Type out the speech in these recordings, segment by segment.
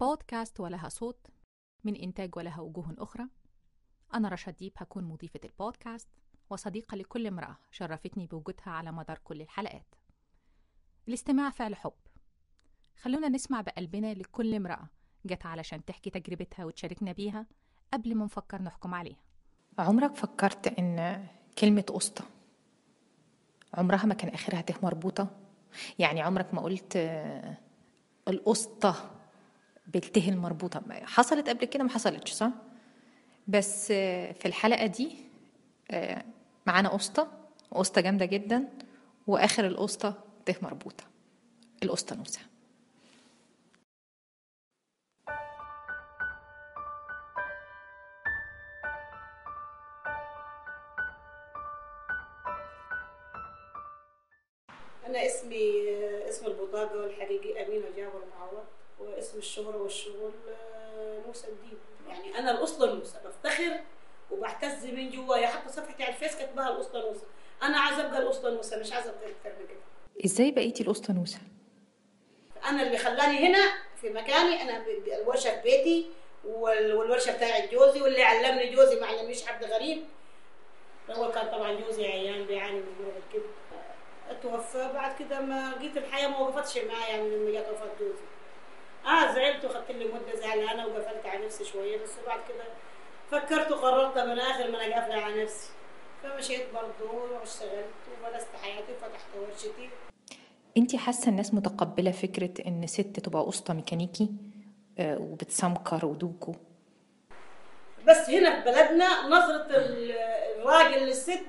بودكاست ولها صوت من إنتاج ولها وجوه أخرى. أنا رشا ديب هكون مضيفة البودكاست وصديقة لكل امرأة شرفتني بوجودها على مدار كل الحلقات. الاستماع فعل حب. خلونا نسمع بقلبنا لكل امرأة جت علشان تحكي تجربتها وتشاركنا بيها قبل ما نفكر نحكم عليها. عمرك فكرت إن كلمة أسطى عمرها ما كان آخرها ته مربوطة؟ يعني عمرك ما قلت آه، بالته المربوطة. حصلت قبل كده؟ ما حصلتش صح؟ بس آه، في الحلقة دي آه، معانا قسطة وقسطة جامدة جدا وآخر القسطة ته مربوطة. القسطة نوسة. أنا اسمي اسم البطاقة الحقيقي أمينة جابر معوض. واسم الشهرة والشغل آه، موسى الدين يعني أنا الأسطى موسى بفتخر وبعتز من جوايا حتى صفحتي على الفيس كاتباها الأسطى موسى أنا عايزة أبقى الأسطى موسى مش عايزة أبقى أكتر من كده. إزاي بقيتي القسطة نوسة؟ أنا اللي خلاني هنا في مكاني أنا الورشة في بيتي وال- والورشة بتاعت جوزي واللي علمني جوزي ما علمنيش حد غريب. الأول كان طبعا جوزي عيان بيعاني من مرض الكبد. توفى بعد كده ما لقيت الحياة ما وقفتش معايا يعني لما جت وفاة جوزي. آه زعلت وخدت لي مدة زعلانة وقفلت على نفسي شوية بس بعد كده فكرت وقررت من آخر ما أنا قافلة على نفسي. فمشيت برضه واشتغلت وبلست حياتي وفتحت ورشتي. انتي حاسة الناس متقبلة فكرة إن ست تبقى قسطة ميكانيكي آه، وبتسمكر ودوكو؟ بس هنا في بلدنا نظرة ال- الراجل للست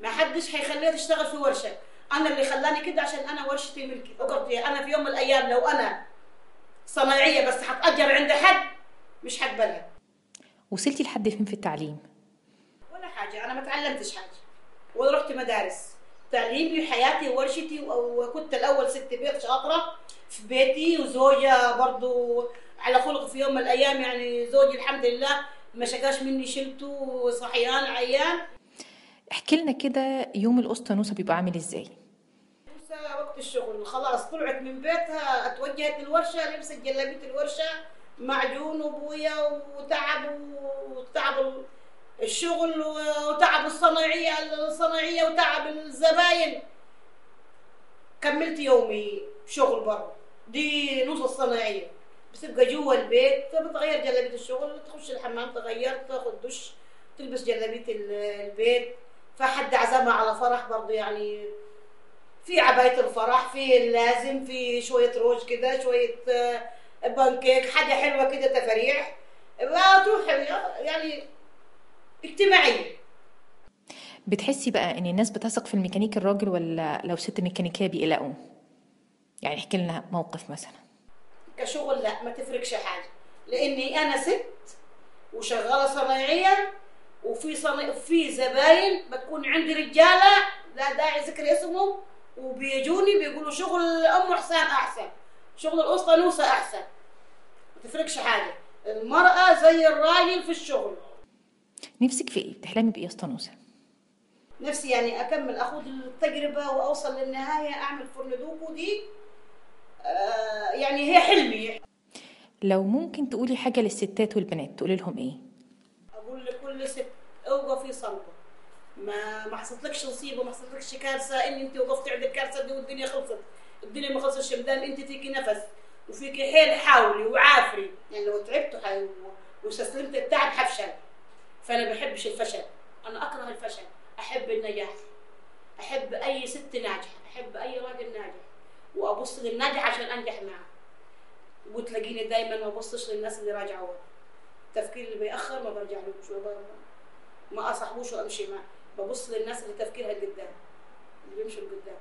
ما حدش هيخليها تشتغل في ورشة. أنا اللي خلاني كده عشان أنا ورشتي ملكي. فقلت يا أنا في يوم من الأيام لو أنا صنايعية بس هتأجر عند حد مش هقبلها وصلتي لحد فين في التعليم؟ ولا حاجة أنا ما تعلمتش حاجة ولا رحت مدارس تعليمي حياتي وورشتي وكنت الأول ست بيت شاطرة في بيتي وزوجة برضو على خلق في يوم من الأيام يعني زوجي الحمد لله ما شكاش مني شلته صحيان عيان احكي لنا كده يوم القسطة نوسة بيبقى عامل إزاي؟ وقت الشغل. خلاص طلعت من بيتها اتوجهت للورشة لبست جلابيه الورشة. معجون وبويا وتعب وتعب الشغل وتعب الصناعية الصناعية وتعب الزباين. كملت يومي شغل برا. دي نص الصناعية. بتبقى جوا البيت بتغير جلابية الشغل. تخش الحمام تغير تاخد دش تلبس جلابية ال- البيت. فحد عزمها على فرح برضه يعني في عباية الفرح في اللازم في شوية روج كده شوية آه، بانكيك حاجة حلوة كده تفريح. تروح يعني اجتماعية. بتحسي بقى إن الناس بتثق في الميكانيك الراجل ولا لو ست ميكانيكية بيقلقوا؟ يعني احكي لنا موقف مثلا. كشغل لا ما تفرقش حاجة. لأني أنا ست وشغالة صنايعية وفي صنع... في زباين بتكون عندي رجالة لا داعي ذكر اسمهم وبيجوني بيقولوا شغل أم حسان أحسن شغل الأسطى نوسة أحسن ما تفرقش حاجة المرأة زي الراجل في الشغل نفسك في إيه؟ بتحلمي بإيه يا أسطى نوسة؟ نفسي يعني أكمل أخوض التجربة وأوصل للنهاية أعمل فرن دوكو دي آه يعني هي حلمي لو ممكن تقولي حاجة للستات والبنات تقولي لهم إيه؟ أقول لكل ست اوقفي صلبة ما ما حصلتلكش نصيبه ما حصلتلكش كارثة ان أنت وقفتي عند الكارثه دي والدنيا خلصت. الدنيا ما خلصتش مدام أنت فيكي نفس وفيكي حيل حاولي وعافري. يعني لو تعبت واستسلمت التعب حفشل. فأنا ما بحبش الفشل. أنا أكره الفشل. أحب النجاح. أحب أي ست ناجحة. أحب أي راجل ناجح. وأبص للناجح عشان أنجح معه. وتلاقيني دايما ما أبصش للناس اللي راجعه ورا التفكير اللي بيأخر ما برجعلوش وما- ما أصاحبوش وأمشي معاه ببص للناس اللي تفكيرها قدام اللي بيمشوا لقدام